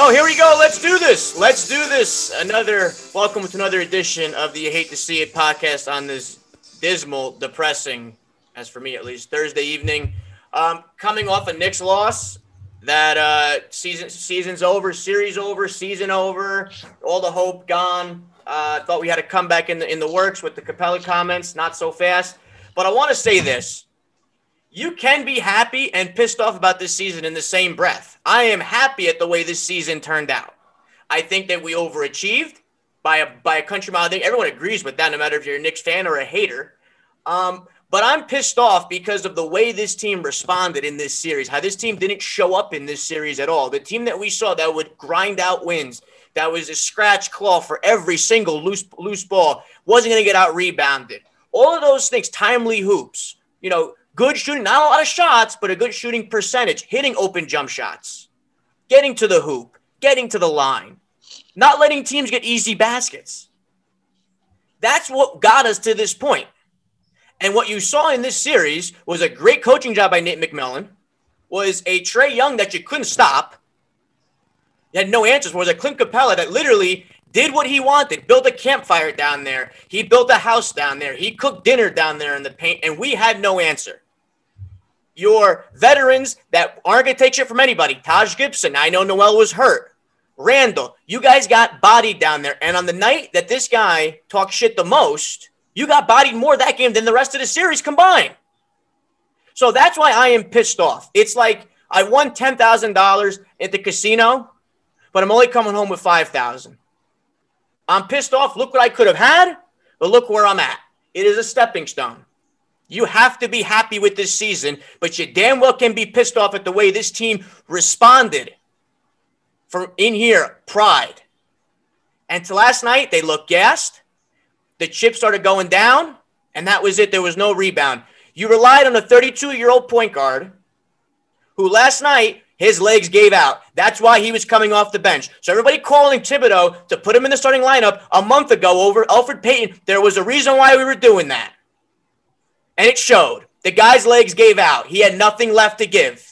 Oh, here we go. Let's do this. Let's do this. Another welcome to another edition of the Hate to See It podcast on this dismal, depressing, as for me at least, Thursday evening. Um, coming off a Knicks loss, that uh, season season's over, series over, season over, all the hope gone. Uh, thought we had a comeback in the in the works with the Capela comments. Not so fast. But I want to say this: you can be happy and pissed off about this season in the same breath. I am happy at the way this season turned out. I think that we overachieved by a by a country mile. I think everyone agrees with that, no matter if you're a Knicks fan or a hater. Um, but I'm pissed off because of the way this team responded in this series. How this team didn't show up in this series at all. The team that we saw that would grind out wins, that was a scratch claw for every single loose loose ball, wasn't going to get out rebounded. All of those things, timely hoops, you know, good shooting, not a lot of shots, but a good shooting percentage, hitting open jump shots, getting to the hoop, getting to the line, not letting teams get easy baskets. That's what got us to this point. And what you saw in this series was a great coaching job by Nate McMillan, was a Trae Young that you couldn't stop. You had no answers. Was a Clint Capela that literally did what he wanted, built a campfire down there. He built a house down there. He cooked dinner down there in the paint, and we had no answer your veterans that aren't going to take shit from anybody. Taj Gibson, I know Noel was hurt. Randle, you guys got bodied down there. And on the night that this guy talked shit the most, you got bodied more that game than the rest of the series combined. So that's why I am pissed off. It's like I won $10,000 at the casino, but I'm only coming home with 5000 I'm pissed off. Look what I could have had, but look where I'm at. It is a stepping stone. You have to be happy with this season, but you damn well can be pissed off at the way this team responded from in here, pride. And to last night, they looked gassed. The chip started going down, and that was it. There was no rebound. You relied on a 32 year old point guard who last night his legs gave out. That's why he was coming off the bench. So everybody calling Thibodeau to put him in the starting lineup a month ago over Elfrid Payton, there was a reason why we were doing that and it showed. The guy's legs gave out. He had nothing left to give.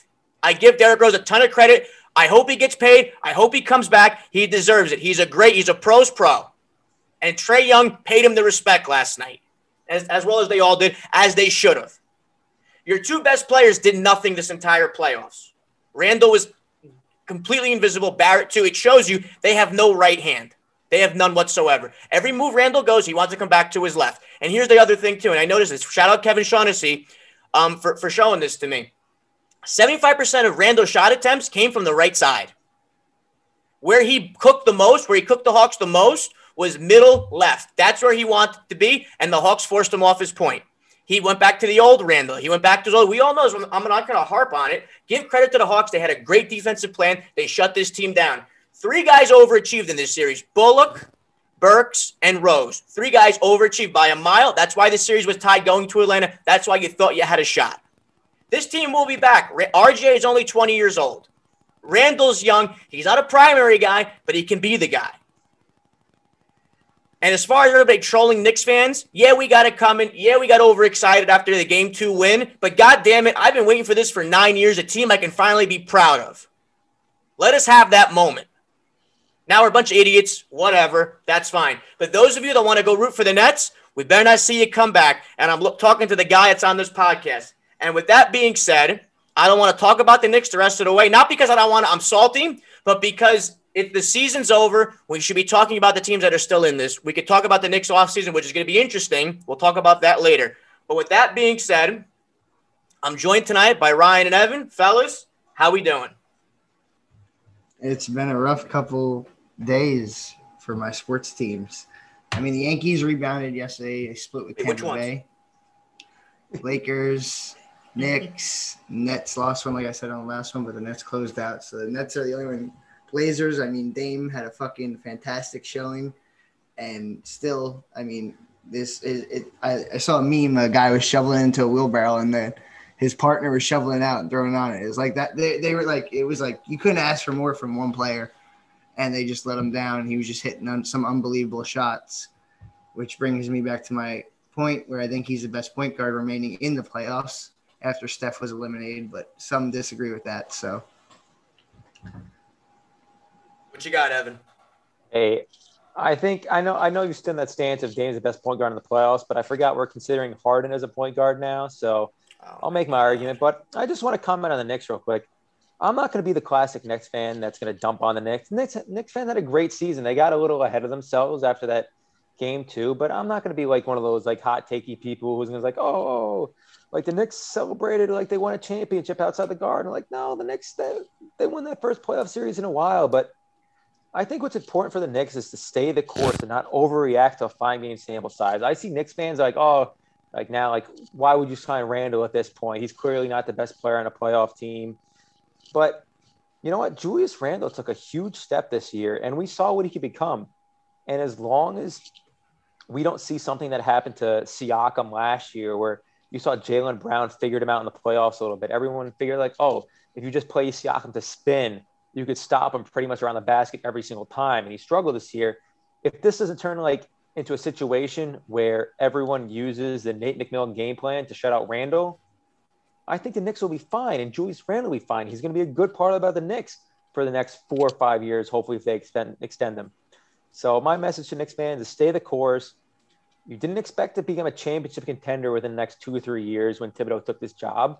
I give Derrick Rose a ton of credit. I hope he gets paid. I hope he comes back. He deserves it. He's a great, he's a pros pro. And Trae Young paid him the respect last night, as, as well as they all did, as they should have. Your two best players did nothing this entire playoffs. Randle was completely invisible. Barrett, too. It shows you they have no right hand. They have none whatsoever. Every move Randle goes, he wants to come back to his left. And here's the other thing, too. And I noticed this. Shout out Kevin Shaughnessy um, for, for showing this to me. 75% of Randle's shot attempts came from the right side. Where he cooked the most, where he cooked the Hawks the most, was middle left. That's where he wanted to be, and the Hawks forced him off his point. He went back to the old Randle. He went back to his old. We all know. this. I'm not going to harp on it. Give credit to the Hawks. They had a great defensive plan. They shut this team down. Three guys overachieved in this series Bullock, Burks, and Rose. Three guys overachieved by a mile. That's why the series was tied going to Atlanta. That's why you thought you had a shot. This team will be back. RJ is only 20 years old. Randle's young. He's not a primary guy, but he can be the guy. And as far as everybody trolling Knicks fans, yeah, we got it coming. Yeah, we got overexcited after the game two win. But god damn it, I've been waiting for this for nine years. A team I can finally be proud of. Let us have that moment. Now we're a bunch of idiots, whatever. That's fine. But those of you that want to go root for the Nets, we better not see you come back. And I'm talking to the guy that's on this podcast. And with that being said, I don't want to talk about the Knicks the rest of the way. Not because I don't want to, I'm salty, but because if the season's over, we should be talking about the teams that are still in this. We could talk about the Knicks offseason, which is going to be interesting. We'll talk about that later. But with that being said, I'm joined tonight by Ryan and Evan. Fellas, how we doing? It's been a rough couple days for my sports teams. I mean, the Yankees rebounded yesterday. They split with Tampa Bay. Lakers, Knicks, Nets lost one, like I said on the last one, but the Nets closed out. So the Nets are the only one. Blazers, I mean, Dame had a fucking fantastic showing. And still, I mean, this is it. I, I saw a meme. A guy was shoveling into a wheelbarrow, and then his partner was shoveling out and throwing on it. It was like that. They, they were like, it was like you couldn't ask for more from one player and they just let him down. He was just hitting some unbelievable shots, which brings me back to my point where I think he's the best point guard remaining in the playoffs after Steph was eliminated, but some disagree with that. So What you got, Evan? Hey, I think I know I know you still in that stance of Dame's the best point guard in the playoffs, but I forgot we're considering Harden as a point guard now. So oh, I'll make my argument. But I just want to comment on the Knicks real quick. I'm not going to be the classic Knicks fan that's going to dump on the Knicks. Knicks. Knicks fans had a great season. They got a little ahead of themselves after that game too. But I'm not going to be like one of those like hot takey people who's going to like, oh, like the Knicks celebrated like they won a championship outside the garden. Like no, the Knicks they, they won that first playoff series in a while. But I think what's important for the Knicks is to stay the course and not overreact to a five game sample size. I see Knicks fans like, oh, like now, like why would you sign Randle at this point? He's clearly not the best player on a playoff team. But you know what? Julius Randle took a huge step this year, and we saw what he could become. And as long as we don't see something that happened to Siakam last year, where you saw Jaylen Brown figured him out in the playoffs a little bit, everyone figured like, oh, if you just play Siakam to spin, you could stop him pretty much around the basket every single time. And he struggled this year. If this doesn't turn like into a situation where everyone uses the Nate McMillan game plan to shut out Randle, I think the Knicks will be fine, and Julius Randle will be fine. He's going to be a good part about the Knicks for the next four or five years, hopefully, if they extend extend them. So my message to Knicks fans is stay the course. You didn't expect to become a championship contender within the next two or three years when Thibodeau took this job.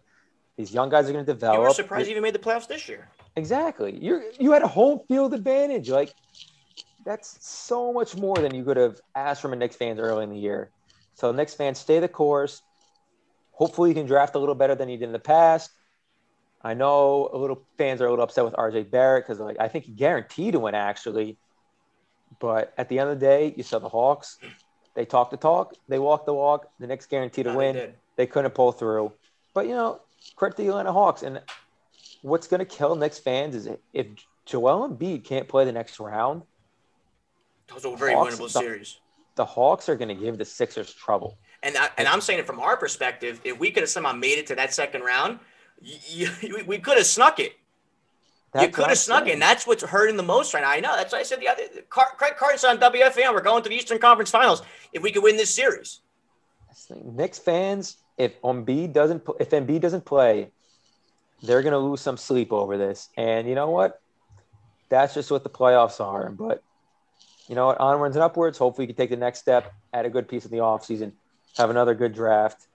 These young guys are going to develop. You were surprised you even made the playoffs this year. Exactly. You you had a home field advantage. Like that's so much more than you could have asked from a Knicks fans early in the year. So Knicks fans, stay the course. Hopefully, you can draft a little better than you did in the past. I know a little fans are a little upset with RJ Barrett because like I think he guaranteed to win actually. But at the end of the day, you saw the Hawks. They talk the talk, they walk the walk. The Knicks guaranteed to no, win. They, they, couldn't pull through. But you know, credit to the Atlanta Hawks. And what's going to kill Knicks fans is if Joel Embiid can't play the next round. Those are very Hawks, winnable series. The, the Hawks are going to give the Sixers trouble. And I, and I'm saying it from our perspective, if we could have somehow made it to that second round, you, you, we could have snuck it. That's you could have snuck it, and that's what's hurting the most right now. I know. That's why I said the other. Craig Carton's on WFAN. We're going to the Eastern Conference Finals if we could win this series. Knicks fans, if Embiid doesn't if Embiid doesn't play, they're gonna lose some sleep over this. And you know what? That's just what the playoffs are. But you know what? Onwards and upwards. Hopefully, you can take the next step, add a good piece of the offseason, have another good draft,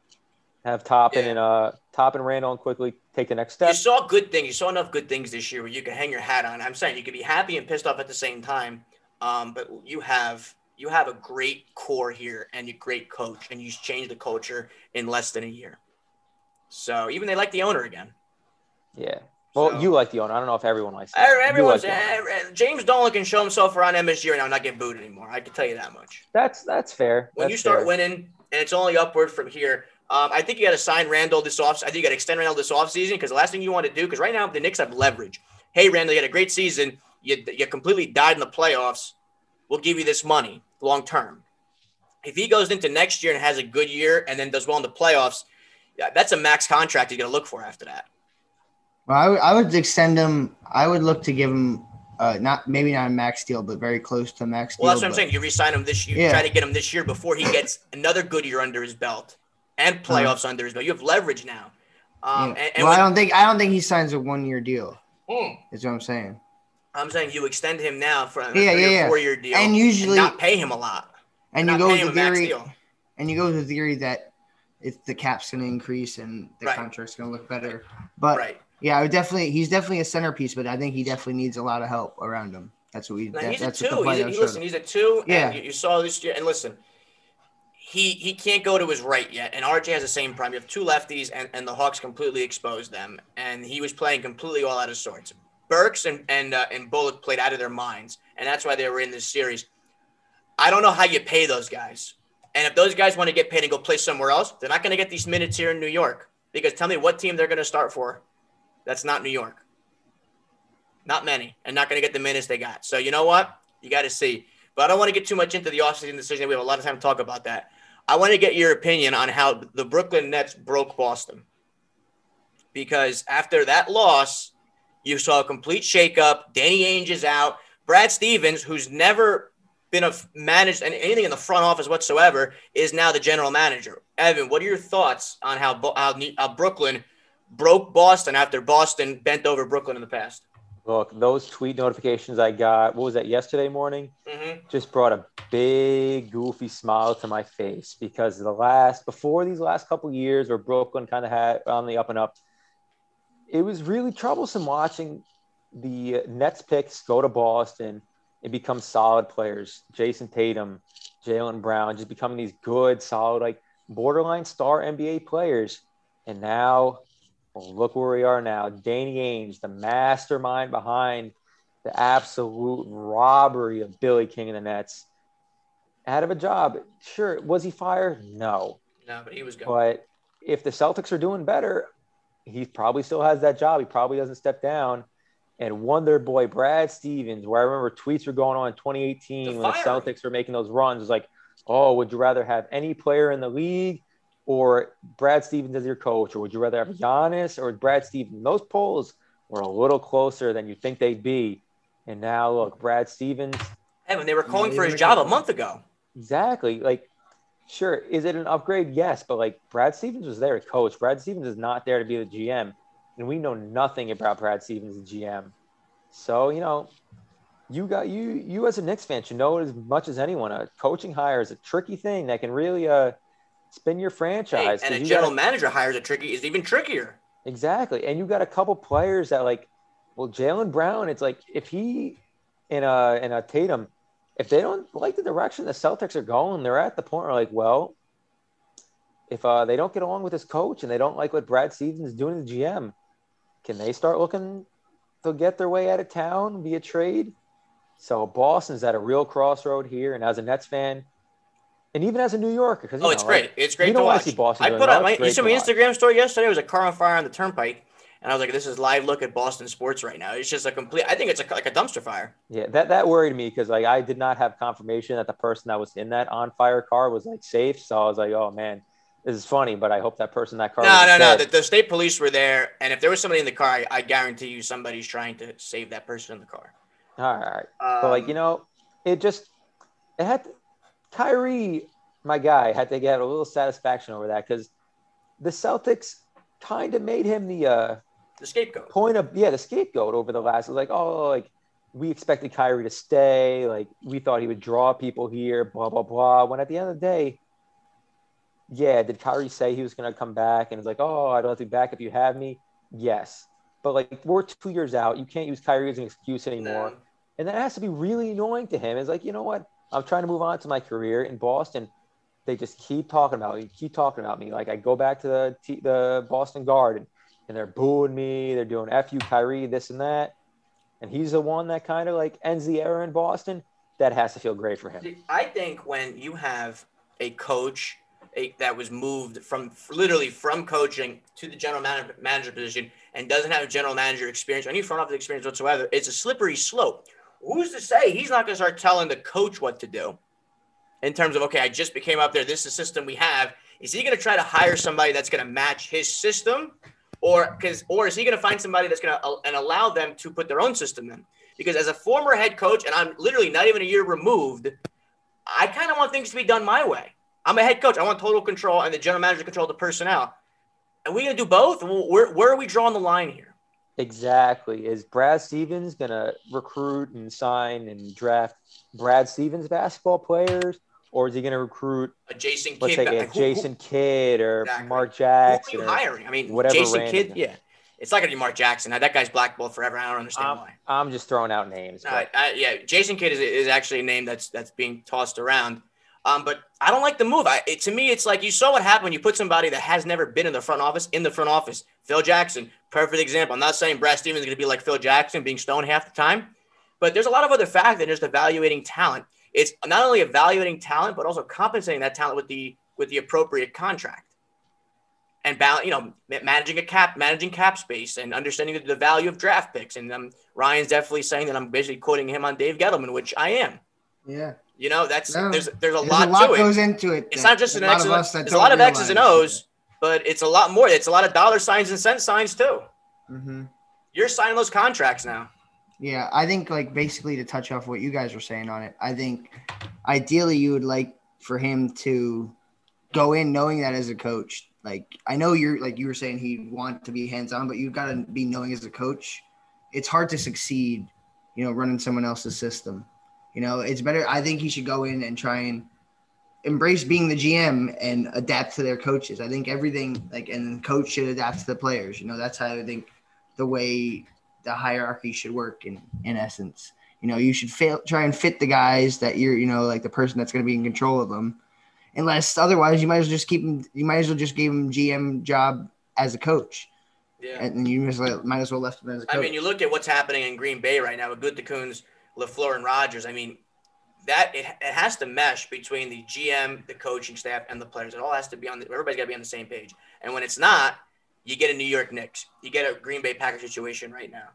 have Toppin yeah. and uh Toppin Randle and Quickley take the next step. You saw good things. You saw enough good things this year where you can hang your hat on. I'm saying you could be happy and pissed off at the same time. Um, but you have you have a great core here and a great coach, and you changed the culture in less than a year. So even they like the owner again. Yeah. Well, so, you like the owner. I don't know if everyone likes. Everyone's like James Dolan can show himself around MSG right now and not get booed anymore. I can tell you that much. That's that's fair. When that's you start fair. winning and it's only upward from here, um, I think you got to sign Randle this off. I think you got to extend Randle this offseason because the last thing you want to do, because right now the Knicks have leverage. Hey, Randle, you had a great season. You, you completely died in the playoffs. We'll give you this money long term. If he goes into next year and has a good year and then does well in the playoffs, yeah, that's a max contract you're going to look for after that. Well, I, w- I would extend him. I would look to give him uh, not maybe not a max deal, but very close to max deal. Well, that's what I'm saying. You resign him this year. Yeah. Try to get him this year before he gets another good year under his belt and uh-huh. playoffs under his belt. You have leverage now. Um, yeah. and, and well, I don't think I don't think he signs a one year deal. Hmm. Is what I'm saying. I'm saying you extend him now for a yeah, yeah, four year deal, and usually and not pay him a lot. And you go with the theory, and you go with the theory that if the cap's going to increase and the right. contract's going to look better. But right. Yeah, I would definitely he's definitely a centerpiece, but I think he definitely needs a lot of help around him. That's what we. That, he's that's a two. He's a, listen, he's a two. Yeah. You, you, saw this year, and listen, he he can't go to his right yet, and RJ has the same problem. You have two lefties, and, and the Hawks completely exposed them, and he was playing completely all out of sorts. Burks and and uh, and Bullock played out of their minds, and that's why they were in this series. I don't know how you pay those guys. And if those guys want to get paid and go play somewhere else, they're not going to get these minutes here in New York. Because tell me what team they're going to start for. That's not New York. Not many, and not going to get the minutes they got. So you know what? You got to see. But I don't want to get too much into the offseason decision. We have a lot of time to talk about that. I want to get your opinion on how the Brooklyn Nets broke Boston. Because after that loss, you saw a complete shakeup. Danny Ainge is out. Brad Stevens, who's never been a managed anything in the front office whatsoever, is now the general manager. Evan, what are your thoughts on how, how, how Brooklyn broke Boston after Boston bent over Brooklyn in the past? Look, those tweet notifications I got, what was that, yesterday morning? Mm-hmm. Just brought a big, goofy smile to my face because the last, before these last couple years where Brooklyn kind of had on the up and up, it was really troublesome watching the Nets picks go to Boston and become solid players. Jayson Tatum, Jaylen Brown, just becoming these good, solid, like borderline star NBA players. And now well, look where we are now. Danny Ainge, the mastermind behind the absolute robbery of Billy King and the Nets, out of a job. Sure, was he fired? No. No, but he was good. But if the Celtics are doing better, he probably still has that job. He probably doesn't step down. And Wonder Boy Brad Stevens, where I remember tweets were going on in 2018 The when the. Celtics were making those runs, was like, oh, would you rather have any player in the league or Brad Stevens as your coach? Or would you rather have Giannis or Brad Stevens? Those polls were a little closer than you think they'd be. And now look, Brad Stevens, Hey, when they were calling for his job a month ago. exactly like sure, is it an upgrade? Yes, but like Brad Stevens was there to coach. Brad Stevens is not there to be the GM. And we know nothing about Brad Stevens, the GM. So, you know, you got you you as a Knicks fan should know as much as anyone. A coaching hire is a tricky thing that can really uh spin your Hey, franchise. and 'cause a general got- manager hires a tricky is even trickier. Exactly. And you got a couple players that like, well, Jaylen Brown, it's like if he in a in a Tatum, if they don't like the direction the Celtics are going, they're at the point where like, well, if uh, they don't get along with this coach and they don't like what Brad Stevens is doing to the GM, can they start looking to get their way out of town via trade? So Boston's at a real crossroad here, and as a Nets fan, and even as a New Yorker, because Oh, it's great. It's great you to don't wanna watch. see Boston I put out my you saw my. Instagram story yesterday. It was a car on fire on the turnpike. And I was like, this is live look at Boston sports right now. It's just a complete I think it's a, like a dumpster fire. Yeah, that that worried me because like I did not have confirmation that the person that was in that on fire car was like safe. So I was like, oh man, this is funny, but I hope that person that car. No, no, no. The, the state police were there, and if there was somebody in the car, I, I guarantee you somebody's trying to save that person in the car. All right, Um, but like you know, it just it had to, Kyrie, my guy, had to get a little satisfaction over that because the Celtics kind of made him the uh, the scapegoat. point of yeah the scapegoat over the last. It was like oh like we expected Kyrie to stay, like we thought he would draw people here, blah blah blah. When at the end of the day, yeah, did Kyrie say he was going to come back and it's like oh I don't have to be back if you have me? Yes, but like we're two years out, you can't use Kyrie as an excuse anymore. No. And that has to be really annoying to him. It's like, you know what? I'm trying to move on to my career in Boston. They just keep talking about me, keep talking about me. Like I go back to the the Boston Garden, and they're booing me. They're doing "f you, Kyrie," this and that. And he's the one that kind of like ends the era in Boston. That has to feel great for him. I think when you have a coach a, that was moved from literally from coaching to the general manager, manager position and doesn't have a general manager experience, any front office experience whatsoever, it's a slippery slope. Who's to say he's not going to start telling the coach what to do in terms of, okay, I just became up there. This is the system we have. Is he going to try to hire somebody that's going to match his system? Or, because, or is he going to find somebody that's going to uh, and allow them to put their own system in? Because as a former head coach, and I'm literally not even a year removed, I kind of want things to be done my way. I'm a head coach. I want total control, and the general manager control the personnel. Are we going to do both? Where, where are we drawing the line here? Exactly. Is Brad Stevens gonna recruit and sign and draft Brad Stevens basketball players, or is he gonna recruit A Jason let's Kidd. say a who- who- Jason Kidd or Exactly. Mark Who, are Jackson? you hiring? I mean, whatever Jason Kidd. Yeah, it's not going to be Mark Jackson. That guy's blackballed forever. I don't understand why. I'm just throwing out names. Uh, uh, yeah, Jason Kidd is, is actually a name that's that's being tossed around. Um, but I don't like the move. I, it, to me, it's like you saw what happened when you put somebody that has never been in the front office in the front office. Phil Jackson, perfect example. I'm not saying Brad Stevens is going to be like Phil Jackson, being stoned half the time, but there's a lot of other factors than just evaluating talent. It's not only evaluating talent, but also compensating that talent with the with the appropriate contract and balance, you know, managing a cap, managing cap space, and understanding the, the value of draft picks. And um, Ryan's definitely saying that I'm basically quoting him on Dave Gettleman, which I am. Yeah. You know, that's No, there's there's a There's lot, a lot to it. goes into it. It's not just an a lot X of and, us that there's a lot of X's and. O's, but it's a lot more. It's a lot of dollar signs and cent signs too. Mhm. You're signing those contracts now. Yeah, I think like basically to touch off what you guys were saying on it, I think ideally you would like for him to go in knowing that as a coach. Like I know you're like you were saying he'd want to be hands on, but you've got to be knowing as a coach it's hard to succeed, you know, running someone else's system. You know, it's better. I think he should go in and try and embrace being the GM and adapt to their coaches. I think everything like and coach should adapt to the players. You know, that's how I think the way the hierarchy should work in in essence. You know, you should fail, try and fit the guys that you're, you know, like the person that's going to be in control of them. Unless otherwise, you might as well just keep him. You might as well just give him GM job as a coach. Yeah. And you might as well, might as well left him as a coach. I mean, you look at what's happening in Green Bay right now with Gutekunst, LaFleur, and Rodgers. I mean, that it, it has to mesh between the GM, the coaching staff, and the players. It all has to be on. The, everybody's got to be on the same page. And when it's not, you get a New York Knicks, you get a Green Bay Packers situation right now.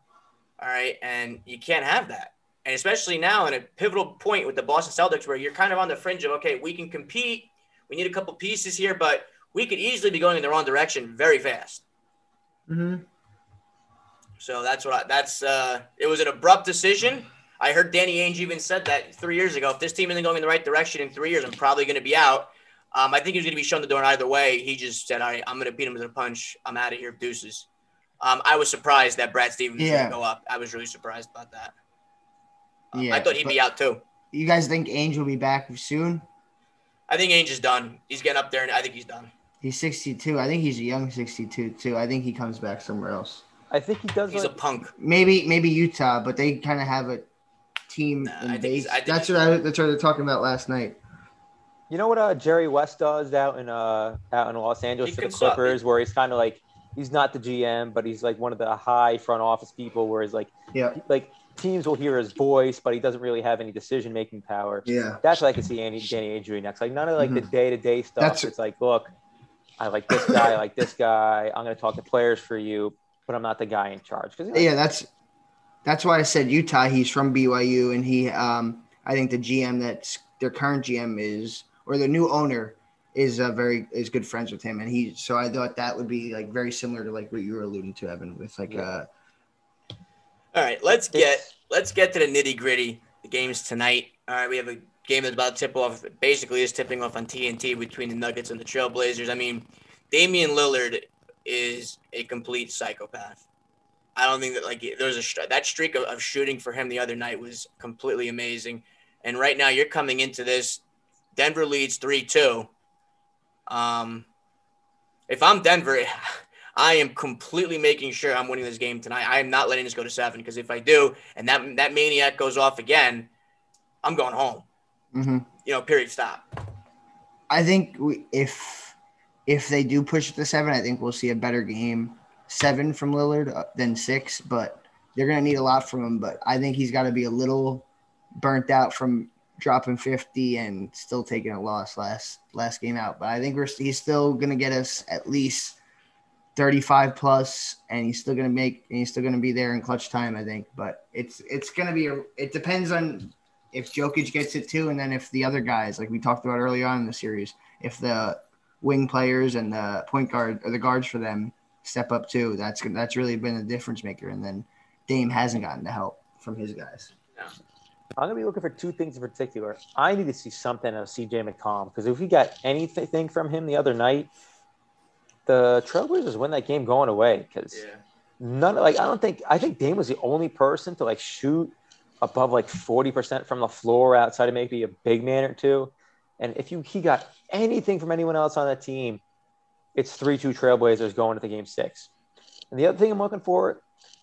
All right, and you can't have that. And especially now in a pivotal point with the Boston Celtics, where you're kind of on the fringe of okay, we can compete. We need a couple pieces here, but we could easily be going in the wrong direction very fast. Mm-hmm. So that's what I, that's. Uh, it was an abrupt decision. I heard Danny Ainge even said that three years ago. If this team isn't going in the right direction in three years, I'm probably going to be out. Um, I think he was going to be shown the door either way. He just said, "All right, I'm going to beat him with a punch. I'm out of here, deuces." Um, I was surprised that Brad Stevens Yeah. didn't go up. I was really surprised about that. Uh, Yeah, I thought he'd be out too. You guys think Ainge will be back soon? I think Ainge is done. He's getting up there, and I think he's done. He's 62. I think he's a young 62 too. I think he comes back somewhere else. I think he does. He's a punk. Maybe maybe Utah, but they kind of have a team. Nah, I in think base. I think that's what I that's what they're talking about last night. You know what uh, Jerry West does out in uh out in Los Angeles He for the Clippers, where he's kind of like he's not the GM, but he's like one of the high front office people, where he's like Yeah, like teams will hear his voice, but he doesn't really have any decision making power. yeah, That's what I can see Andy, Danny Ainge next. Like none of like the Mhm. day to day stuff. That's- it's like, look, I like this guy, I like this guy. I'm going to talk to players for you, but I'm not the guy in charge. Because yeah. That's that's why I said Utah. He's from BYU, and he um I think the GM that's their current GM is or the new owner is uh, very is good friends with him, and he so I thought that would be like very similar to like what you were alluding to, Evan, with like Yeah. uh All right, let's get let's get to the nitty gritty. The games tonight. All right, we have a game that's about to tip off. Basically, is tipping off on TNT between the Nuggets and the Trailblazers. I mean, Damian Lillard is a complete psychopath. I don't think that like there's a that streak of, of shooting for him the other night was completely amazing. And right now, you're coming into this. Denver leads three two. Um, if I'm Denver, I am completely making sure I'm winning this game tonight. I am not letting this go to seven because if I do, and that that maniac goes off again, I'm going home. mhm. You know, period. Stop. I think we, if if they do push it to seven, I think we'll see a better game seven from Lillard uh, than six. But they're gonna need a lot from him. But I think he's got to be a little burnt out from dropping fifty and still taking a loss last last game out. But I think we're he's still gonna get us at least thirty five plus, and he's still gonna make and he's still gonna be there in clutch time. I think. But it's it's gonna be a it depends on if Jokic gets it too, and then if the other guys, like we talked about earlier on in the series, if the wing players and the point guard or the guards for them step up too, that's that's really been a difference maker. And then Dame hasn't gotten the help from his guys. I'm gonna be looking for two things in particular. I need to see something of CJ McCollum because if we got anything from him the other night, the Trailblazers win that game going away because none like I don't think I think Dame was the only person to like shoot above like 40% from the floor outside of maybe a big man or two. And if you he got anything from anyone else on that team, it's 3-2 Trailblazers going into game six. And the other thing I'm looking for,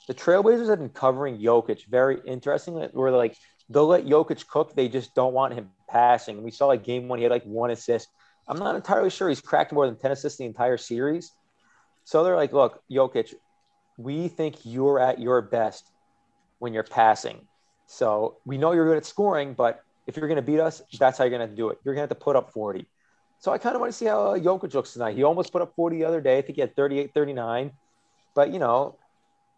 the Trailblazers have been covering Jokic very interestingly, where like they'll let Jokic cook, they just don't want him passing. We saw like game one, he had like one assist. I'm not entirely sure he's cracked more than 10 assists the entire series. So they're like, look, Jokic, we think you're at your best when you're passing. So we know you're good at scoring, but if you're going to beat us, that's how you're going to do it. You're going to have to put up 40. So I kind of want to see how uh, Jokic looks tonight. He almost put up 40 the other day. I think he had 38, 39. But, you know,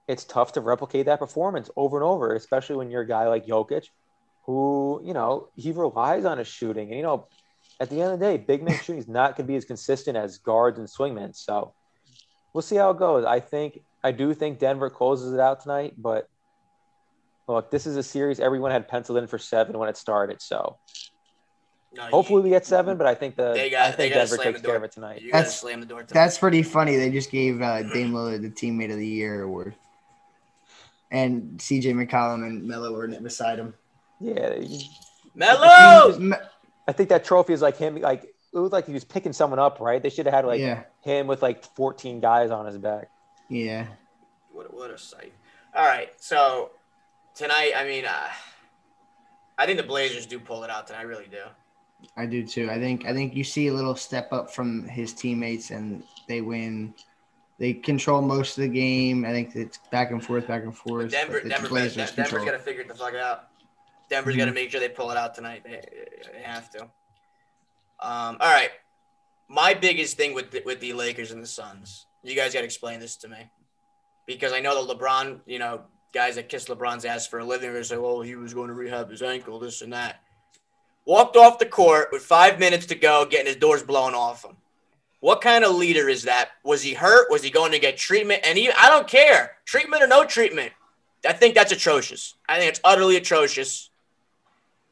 it's tough to replicate that performance over and over, especially when you're a guy like Jokic, who, you know, he relies on his shooting. And, you know, at the end of the day, big man shooting is not going to be as consistent as guards and swingmen. So we'll see how it goes. I think, I do think Denver closes it out tonight, but look, this is a series everyone had penciled in for seven when it started. So No, hopefully you, we get seven, but I think the They got- I think gotta Denver slam takes the care door. of it tonight. you That's- slam the door. tonight. That's pretty funny. They just gave uh, Dame Lillard the teammate of the year award. and CJ McCollum and Melo were beside him. Yeah, Melo. I think that trophy is like him. Like it was like he was picking someone up, right? They should have had like yeah, him with like 14 guys on his back. yeah. What, what a sight. All right. So tonight, I mean, uh, I think the Blazers do pull it out tonight. I really do. I do too. I think I think you see a little step up from his teammates, and they win. They control most of the game. I think it's back and forth, back and forth. Denver, but the Denver, Blazers Denver's got to figure it the fuck out. Denver's got to make sure they pull it out tonight. They, they have to. Um, all right. My biggest thing with the, with the Lakers and the Suns, you guys got to explain this to me, because I know the LeBron, you know, guys that kiss LeBron's ass for a living are say, "Well, he was going to rehab his ankle, this and that." Walked off the court with five minutes to go, getting his doors blown off him. What kind of leader is that? Was he hurt? Was he going to get treatment? And he, I don't care, treatment or no treatment. I think that's atrocious. I think it's utterly atrocious.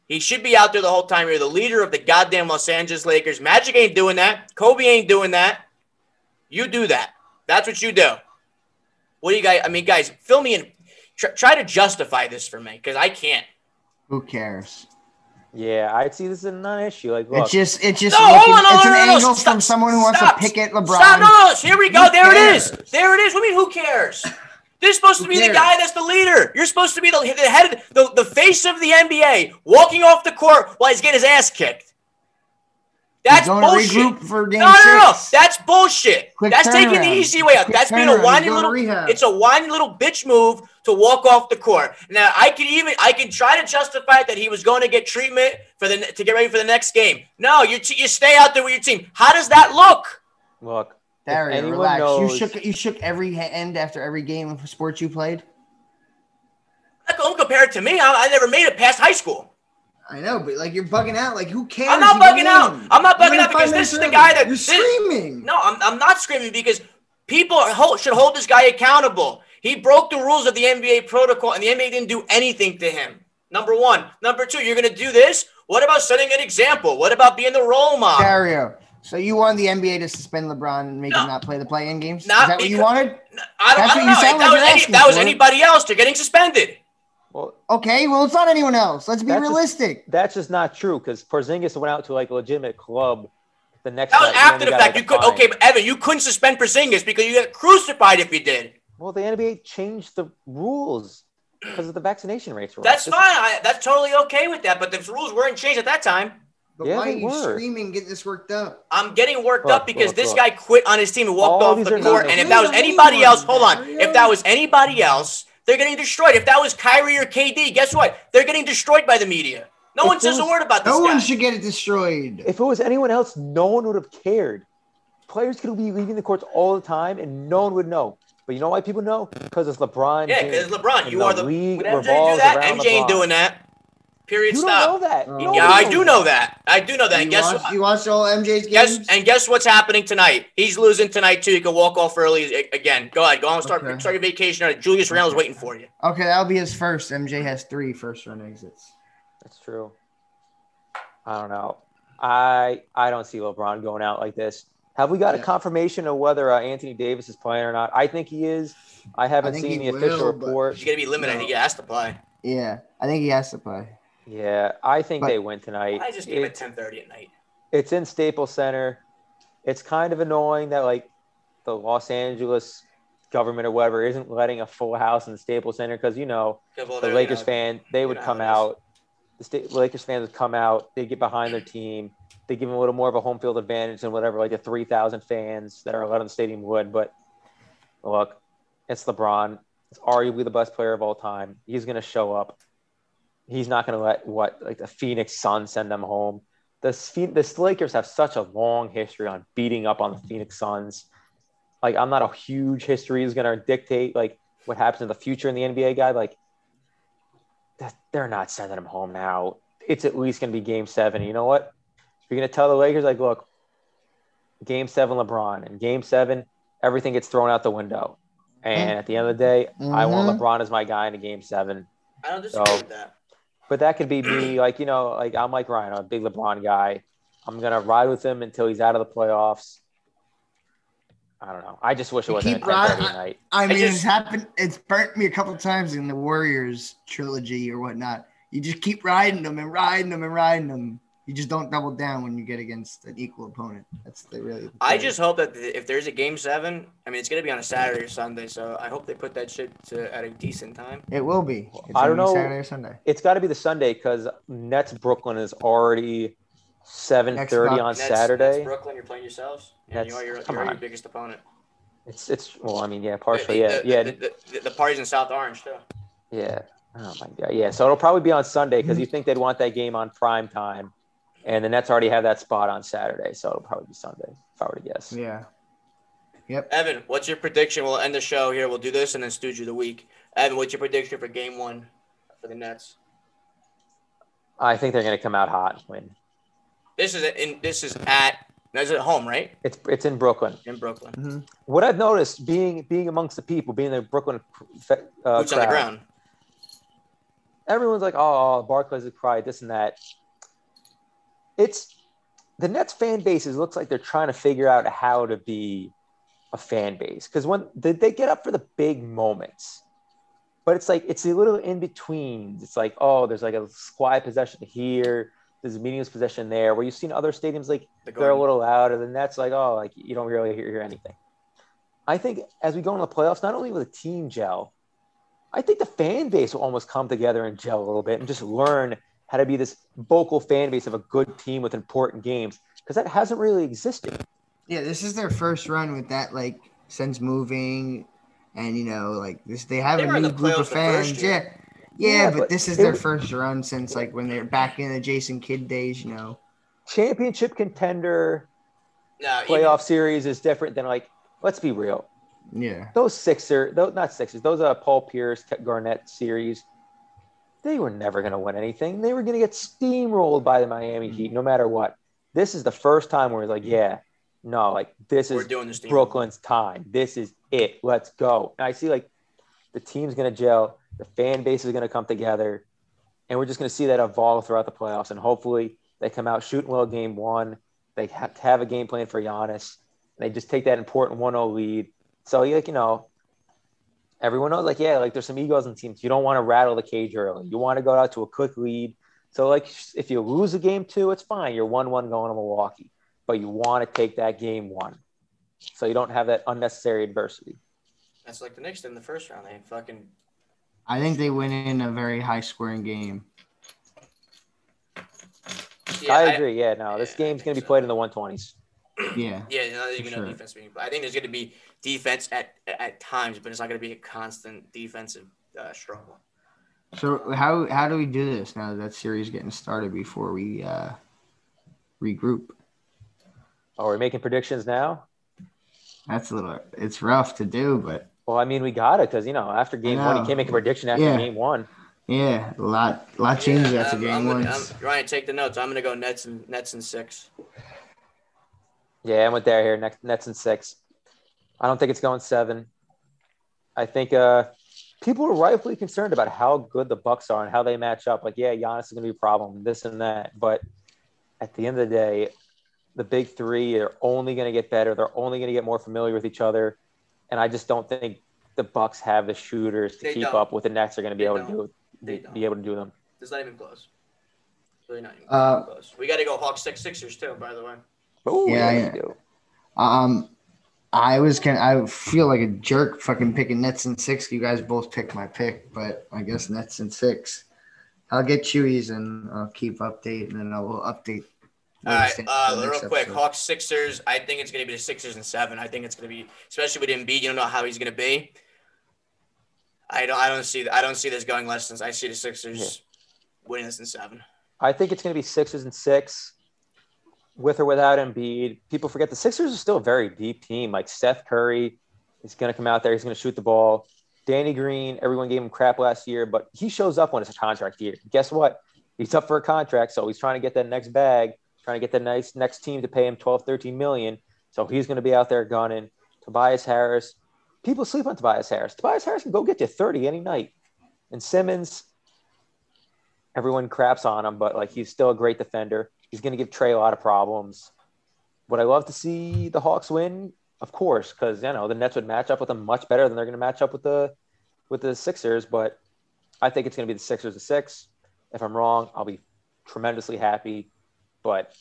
He should be out there the whole time. You're the leader of the goddamn Los Angeles Lakers. Magic ain't doing that. Kobe ain't doing that. You do that. That's what you do. What do you guys? I mean, guys, fill me in. Try, try to justify this for me because I can't. Who cares? Yeah, I'd see this as a non-issue. Like, look, It's just it's just No, looking- hold on, it's no, an no, no, angle stop, from someone who wants stop, to pick at LeBron. Stop! No, no, here we go. Who There it is. There it is. What do you mean? Who cares? This is supposed to Who be the guy that's the leader. You're supposed to be the, the head, of, the, the face of the NBA, walking off the court while he's getting his ass kicked. That's bullshit. for game No, no, no, no. That's bullshit. Quick That's taking the easy way out. Quick That's being a whiny little. rehab. It's a whiny little bitch move to walk off the court. Now I can even I can try to justify that he was going to get treatment for the to get ready for the next game. No, you t- you stay out there with your team. How does that look? look. Dario, anyone relax. knows- You shook you shook every hand after every game of sports you played. Don't oh, compare it to me. I, I never made it past high school. I know, but like you're bugging out. Like who cares? I'm not bugging win. out. I'm not bugging out because this is the guy that you're this- screaming. No, I'm, I'm not screaming because people hold, should hold this guy accountable. He broke the rules of the NBA protocol, and the NBA didn't do anything to him. Number one. Number two, you're going to do this? What about setting an example? What about being the role model? Dario. So you wanted the NBA to suspend LeBron and make No. him not play the play-in games? Not is that what you wanted? I don't, That's I don't what you know. If sound that, like was any, that was anybody else, they're getting suspended. Well, Okay, well it's not anyone else. Let's be That's just- realistic. that's just not true because Porzingis went out to like a legitimate club. The next That was night, after the fact. like, You could fine. okay, but Evan, you couldn't suspend Porzingis because you got crucified if you did. Well, the NBA changed the rules because of the vaccination rates. Were. That's This- fine. I, that's totally okay with that. But the rules weren't changed at that time. But Yeah, why are you were. screaming, getting this worked up? I'm getting worked Look, up because look, this look. guy quit on his team and walked All off the court. And if that was anybody else, hold on. If that was anybody else, they're getting destroyed. If that was Kyrie or KD, guess what? They're getting destroyed by the media. No If one it says a word about this No guy. one should get it destroyed. If it was anyone else, no one would have cared. Players could be leaving the courts all the time, and no one would know. But you know why people know? Because it's LeBron. yeah, because LeBron. And You are the. league Would MJ do that? MJ ain't doing that. Period. You Stop. don't know that. Yeah, I knows do know that. I do know that. And you, guess watched, what? you watched all MJ's Guess games? and guess what's happening tonight? He's losing tonight too. You can walk off early again. Go ahead. Go on. Start Okay. start your vacation. Julius Randle's waiting for you. okay, that'll be his first. MJ has three first run exits. That's true. I don't know. I I don't see LeBron going out like this. Have we got Yeah. a confirmation of whether uh, Anthony Davis is playing or not? I think he is. I haven't think seen the official will, but- report. He's gonna be limited. No. He has to play. Yeah, I think he has to play. Yeah, I think But- they win tonight. I just gave it It's- ten thirty at night. it's in Staples Center. It's kind of annoying that like the Los Angeles government or whatever isn't letting a full house in the Staples Center because you know Well, the Lakers you know, fan they would come how it is. out. The state, Lakers fans would come out. They get behind their team. They give them a little more of a home field advantage than whatever like the three thousand fans that are allowed in the stadium would. But look, it's LeBron. It's arguably the best player of all time. He's going to show up. He's not going to let what like the Phoenix Suns send them home. The Phe- the Lakers have such a long history on beating up on the Phoenix Suns. Like I'm not a huge history is going to dictate like what happens in the future in the NBA guy. Like they're not sending him home now. It's at least going to be Game Seven. You know what? You're going to tell the Lakers like, look, Game Seven, LeBron, and Game Seven, everything gets thrown out the window. And at the end of the day, I want Mhm. LeBron as my guy in a Game Seven. I don't disagree So- with that. But that could be me, like you know, like I'm like Ryan, I'm a big LeBron guy. I'm gonna ride with him until he's out of the playoffs. I don't know. I just wish it wasn't keep at 10 night. I mean, I just, it's happened. It's burnt me a couple times in the Warriors trilogy or whatnot. You just keep riding them and riding them and riding them. You just don't double down when you get against an equal opponent. That's the really. I just hope that if there's a game seven, I mean, it's gonna be on a Saturday or Sunday, so I hope they put that shit to at a decent time. It will be. It's I don't know. Saturday or Sunday. It's got to be the Sunday because Nets Brooklyn is already seven thirty on Nets, Saturday. Nets Brooklyn, you're playing yourselves. Yeah, you are your, you're your biggest opponent. It's it's well, I mean, yeah, partially, yeah, the, yeah. The, the, the, party's in South Orange too. Yeah. Oh my god. Yeah. So it'll probably be on Sunday because you think they'd want that game on prime time and the Nets already have that spot on Saturday, so it'll probably be Sunday if I were to guess. Yeah. Yep. Evan, what's your prediction? We'll end the show here. We'll do this and then Stooge of the week. Evan, what's your prediction for Game One for the Nets? I think they're going to come out hot and win. This is in. This is at. That's at home, right? It's it's in Brooklyn. In Brooklyn. Mm-hmm. What I've noticed, being being amongst the people, being the Brooklyn uh, boots crowd, on the ground. Everyone's like, "Oh, Barclays is cried this and that." It's the Nets fan bases looks like they're trying to figure out how to be a fan base because when they, they get up for the big moments, but it's like it's a little in between. It's like oh, there's like a quiet possession here, there's a meaningless possession there. Where you've seen other stadiums like they're a little louder. The Nets like oh, like you don't really hear, hear anything. I think as we go into the playoffs, not only with a team gel, I think the fan base will almost come together and gel a little bit and just learn how to be this vocal fan base of a good team with important games because that hasn't really existed. Yeah, this is their first run with that like sense moving, and you know like this they have they a new group of fans. Yeah. yeah. Yeah, but, but this is their first run since like when they're back in the Jason Kidd days, you know. Championship contender no, playoff even, series is different than like let's be real. Yeah. Those Sixer, those not Sixers, those are uh, Paul Pierce, Garnett series they were never going to win anything. They were going to get steamrolled by the Miami Heat mm-hmm. no matter what. This is the first time where it's like, yeah, no, like this is doing this Brooklyn's time. This is it. Let's go. And I see like the team's going to gel, the fan base is going to come together, and we're just going to see that evolve throughout the playoffs. And hopefully they come out shooting well game one. They have have a game plan for Giannis. And they just take that important 1 0 lead. So, like, you know, everyone knows like yeah like there's some egos in teams. You don't want to rattle the cage early. You want to go out to a quick lead. So like if you lose a game two it's fine. You're one one going to milwaukee but you want to take that game one. So you don't have that unnecessary adversity. That's like the Knicks in the first round. They fucking I think they win in a very high scoring game. Yeah, I agree. I, yeah, no, this game's going to be so. played in the 120s. Yeah. Yeah, no, there's going to defense being. I think there's going to be defense at at times, but it's not going to be a constant defensive uh, struggle. So how how do we do this now that that series getting started before we uh, regroup? Oh, we're making predictions now. That's a little. It's rough to do, but. Well, I mean, we got it because you know after game one, you can't make a prediction after yeah. game one. Yeah, a lot, a lot changes yeah, after game one. Ryan, take the notes. I'm gonna go Nets and Nets and six. Yeah, I'm with there here. Nets, Nets and six. I don't think it's going seven. I think uh, people are rightfully concerned about how good the Bucks are and how they match up. Like, yeah, Giannis is going to be a problem, this and that. But at the end of the day, the big three are only going to get better. They're only going to get more familiar with each other. And I just don't think the Bucks have the shooters to they keep don't. up with the Nets are going to be they able don't. to do they be, be able to do them. It's not even close. Really not even uh, close. We got to go Hawks six Sixers too, by the way. Ooh, yeah, yeah. Um, I was kind. I feel like a jerk fucking picking Nets and six. You guys both picked my pick, but I guess Nets and six. I'll get Chewies and I'll keep updating and then I'll update. All right, uh, real quick, episode. Hawks Sixers. I think it's going to be the Sixers and seven. I think it's going to be, especially with Embiid. You don't know how he's going to be. I don't. I don't see. I don't see this going less than. I see the Sixers yeah. winning this in seven. I think it's going to be Sixers and six with or without Embiid, people forget the Sixers are still a very deep team. Like Seth Curry is going to come out there. He's going to shoot the ball. Danny Green, everyone gave him crap last year, but he shows up when it's a contract year. Guess what? He's up for a contract, so he's trying to get that next bag, trying to get the nice next team to pay him 12, 13 million. So he's going to be out there gunning. Tobias Harris, people sleep on Tobias Harris. Tobias Harris can go get you 30 any night. And Simmons, everyone craps on him, but like he's still a great defender. He's going to give Trae a lot of problems. Would I love to see the Hawks win? of course, because you know the Nets would match up with them much better than they're going to match up with the with the Sixers. But I think it's going to be the Sixers to six. If I'm wrong, I'll be tremendously happy. But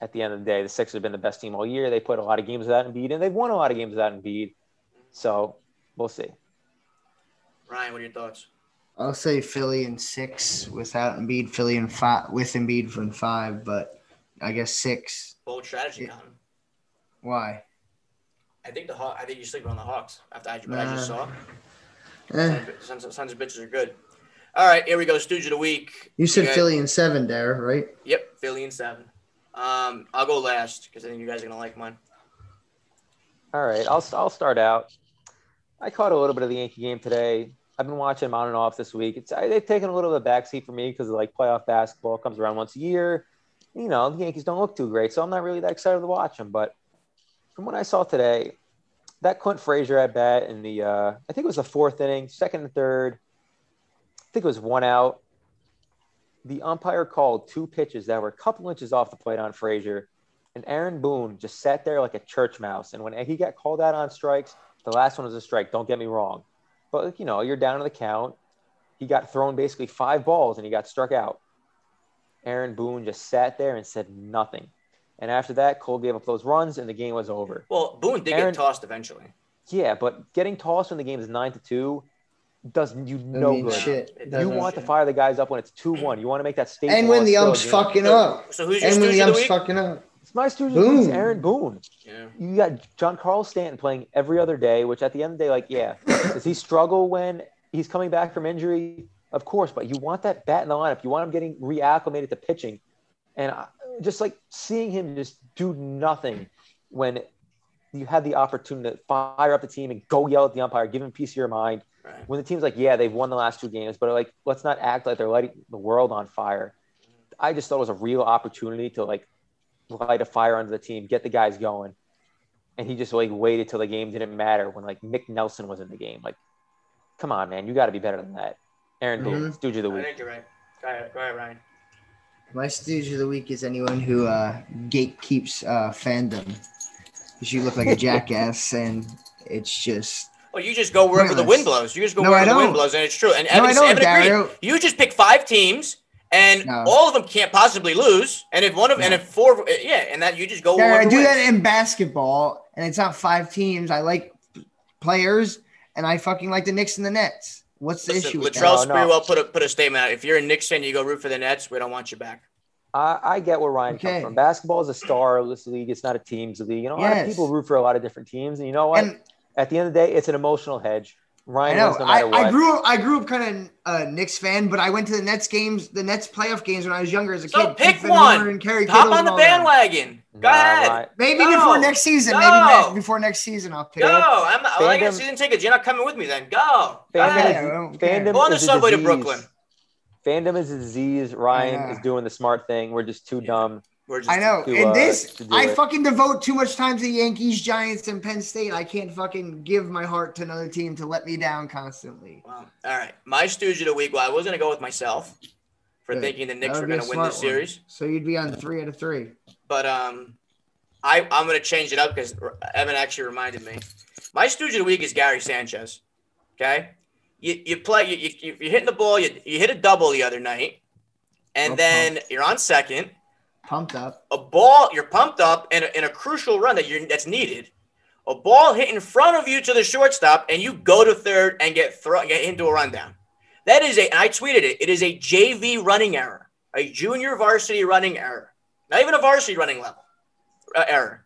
at the end of the day, the Sixers have been the best team all year. They put a lot of games without Embiid, and they've won a lot of games without Embiid. So we'll see. Ryan, what are your thoughts? I'll say Philly in six without Embiid. Philly in five with Embiid from five, but I guess six. Bold strategy, Connor. Why? I think the Haw- I think you're sleeping on the Hawks after I, what I just saw. Eh. Sons, of- sons of bitches are good. All right, here we go. Stooge of the week. You said got- Philly in seven, Dara, right? Yep, Philly in seven. Um, I'll go last because I think you guys are gonna like mine. All right, I'll I'll start out. I caught a little bit of the Yankee game today. I've been watching them on and off this week. It's they've taken a little of a backseat for me because like playoff basketball comes around once a year. You know, the Yankees don't look too great, so I'm not really that excited to watch them. But from what I saw today, that Clint Frazier at bat in the uh, I think it was the fourth inning, second and third. I think it was one out. The umpire called two pitches that were a couple inches off the plate on Frazier, and Aaron Boone just sat there like a church mouse. And when he got called out on strikes, the last one was a strike. Don't get me wrong, but you know you're down to the count. He got thrown basically five balls and he got struck out. Aaron Boone just sat there and said nothing. And after that, Cole gave up those runs and the game was over. Well, Boone did Aaron- get tossed eventually. Yeah, but getting tossed when the game is nine to two doesn't you I no mean, good. shit. You doesn't- want to fire the guys up when it's two one. You want to make that statement. And when the ump's still a game. fucking up. So who's your And when the the ump's week? fucking up. It's my student Boone. is Aaron Boone. Yeah. You got Giancarlo Stanton playing every other day, which at the end of the day, like, yeah, does he struggle when he's coming back from injury? Of course, but you want that bat in the lineup. You want him getting reacclimated to pitching, and I, just like seeing him just do nothing when you had the opportunity to fire up the team and go yell at the umpire, give him a piece of your mind. Right. When the team's like, yeah, they've won the last two games, but like, let's not act like they're lighting the world on fire. I just thought it was a real opportunity to like light a fire under the team, get the guys going. And he just like waited till the game didn't matter when like Nick Nelson was in the game. Like, come on, man, you got to be better than that. Aaron Boone, Mhm. Stooge of the I week. think you're right. Go ahead, go ahead, Ryan. My stooge of the week is anyone who uh, gatekeeps uh, fandom. Because you look like a jackass, and it's just Well, you just go wherever the wind blows. You just go No, wherever the wind blows, and it's true. And No, Evan, I don't, Evan agreed. You just pick five teams, and No. all of them can't possibly lose. And if one of and if four, yeah, and that you just go. Yeah, I do wins. that in basketball, and it's not five teams. I like players, and I fucking like the Knicks and the Nets. What's the Listen, issue with Latrell that? No, no. Sprewell put a put a statement out. If you're a Knicks fan, you go root for the Nets. We don't want you back. I, I get where Ryan Okay. comes from. Basketball is a starless league. It's not a teams league. You know, a lot of people root for a lot of different teams. And you know what? And At the end of the day, it's an emotional hedge. I Ryan know no I, what. I grew up. I grew up kind of a Knicks fan, but I went to the Nets games, the Nets playoff games when I was younger as a So kid. pick Keith one. and Kerry Hop Kittle on and the all that. bandwagon. Go Nah, ahead. Ryan- Maybe Go. before next season. Go. Maybe ne- before next season, I'll pick. Go. I'm not. When I get Fandom- season tickets, you're not coming with me. Then go. Go Fandom, ahead. I don't fandom Go on the is a subway to. Brooklyn. Fandom is a disease. Ryan Yeah. is doing the smart thing. We're just too Yeah. dumb. I know. to, In uh, this, I it. fucking devote too much time to the Yankees, Giants, and Penn State. I can't fucking give my heart to another team to let me down constantly. Well, all right. My stooge of the week. Well, I was gonna go with myself for Good. thinking the Knicks were would gonna win this one. series, So you'd be on three out of three. but um, I I'm gonna change it up because Evan actually reminded me. My stooge of the week is Gary Sanchez. Okay, you you play you you you're hitting the ball. You you hit a double the other night, and then you're on second. Pumped up. a ball you're pumped up in a, in a crucial run that you're that's needed. A ball hit in front of you to the shortstop and you go to third and get thrown get into a rundown. That is a and i tweeted it it is a jv running error a junior varsity running error not even a varsity running level uh, error.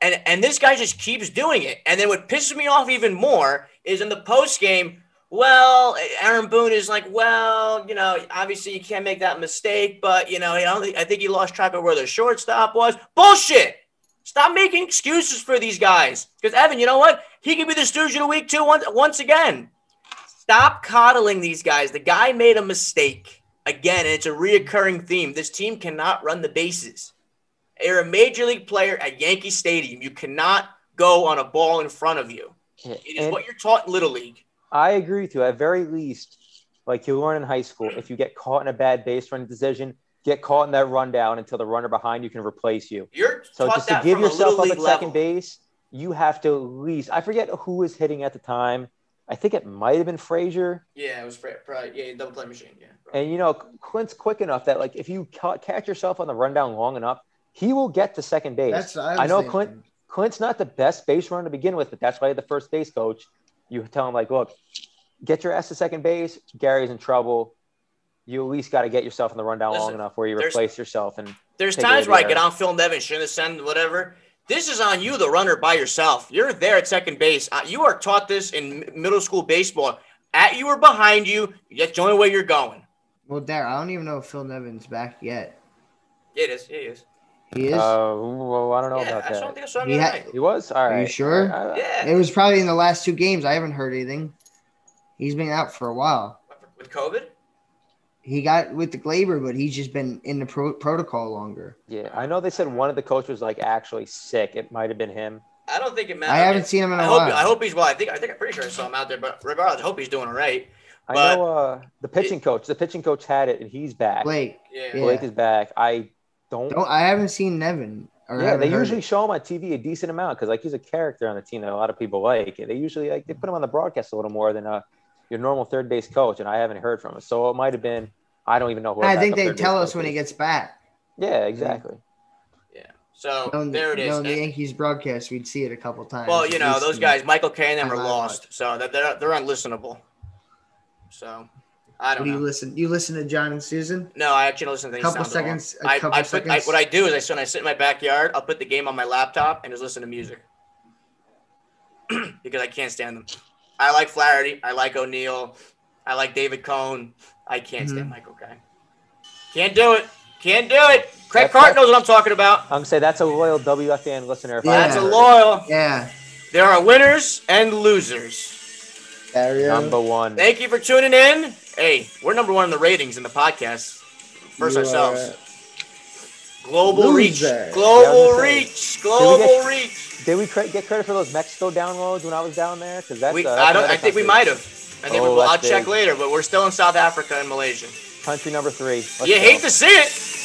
And and this guy just keeps doing it. And then what pisses me off even more is in the post game well, Aaron Boone is like, well, you know, obviously you can't make that mistake, but you know, I think I think he lost track of where the shortstop was. Bullshit. Stop making excuses for these guys. Because Evan, you know what? He could be the stooge of the week too once once again. Stop coddling these guys. The guy made a mistake. Again, and it's a reoccurring theme. This team cannot run the bases. You're a major league player at Yankee Stadium. You cannot go on a ball in front of you. It is what you're taught in Little League. I agree with you. At very least, like you learn in high school, if you get caught in a bad base running decision, get caught in that rundown until the runner behind you can replace you. You're So just to give yourself up at level. second base, you have to at least. I forget who was hitting at the time. I think it might have been Frazier. Yeah, it was probably yeah double play machine. Yeah. And you know Clint's quick enough that like if you catch yourself on the rundown long enough, he will get to second base. That's I, I know thinking. Clint. Clint's not the best base runner to begin with, but that's why the first base coach. You tell him like, look, get your ass to second base. Gary's in trouble. You at least got to get yourself in the rundown Listen, long enough where you replace yourself. And there's times where I get on Phil Nevin, shouldn't have sent whatever. This is on you, the runner, by yourself. You're there at second base. Uh, you are taught this in middle school baseball. At you or behind you, that's the only way you're going. Well, Dar, I don't even know if Phil Nevin's back yet. Yeah, it is. Yeah, he is. He is. Uh, well, I don't know yeah, about that. I saw him he, ha- he was. All right. Are you sure? I, I, yeah. It was probably in the last two games. I haven't heard anything. He's been out for a while. With COVID? He got with the Gleyber, but he's just been in the pro- protocol longer. Yeah, I know they said one of the coaches was like actually sick. It might have been him. I don't think it matters. I haven't seen him in a I while. Hope, I hope he's well. I think I think I'm pretty sure I saw him out there. But regardless, I hope he's doing all right. I know uh, the pitching it, coach. The pitching coach had it, and he's back. Blake. Yeah. Blake is back. I don't. don't I haven't seen Nevin. yeah, they usually it. show him on TV a decent amount because like he's a character on the team that a lot of people like. They usually like they put him on the broadcast a little more than uh, your normal third base coach, and I haven't heard from him. So it might have been. I don't even know who. I think they tell us when he gets back. Yeah, exactly. Yeah. So there it is. On the Yankees broadcast, we'd see it a couple times. Well, you know, those guys, Michael Kay and them are lost, so they're they're unlistenable. So I don't do know. You listen. You listen to John and Suzyn. No, I actually listen to things. A couple seconds. I, couple I put, seconds. I, what I do is I when I sit in my backyard, I'll put the game on my laptop and just listen to music because I can't stand them. I like Flaherty. I like O'Neill. I like David Cone. I can't mm-hmm. stand Michael Kay. Can't do it. Can't do it. Craig Cart knows what I'm talking about. I'm gonna say that's a loyal WFN listener. Yeah. That's a loyal. Yeah. There are winners and losers. Number one. Thank you for tuning in. Hey, we're number one in the ratings in the podcast. First you ourselves. Global reach. Global yeah, reach. Global did get, reach. Did we get credit for those Mexico downloads when I was down there? Because that's, we, uh, that's I don't. I think we might have. I think oh, I'll check later, but we're still in South Africa and Malaysia. Country number three. Let's you go. hate to see it.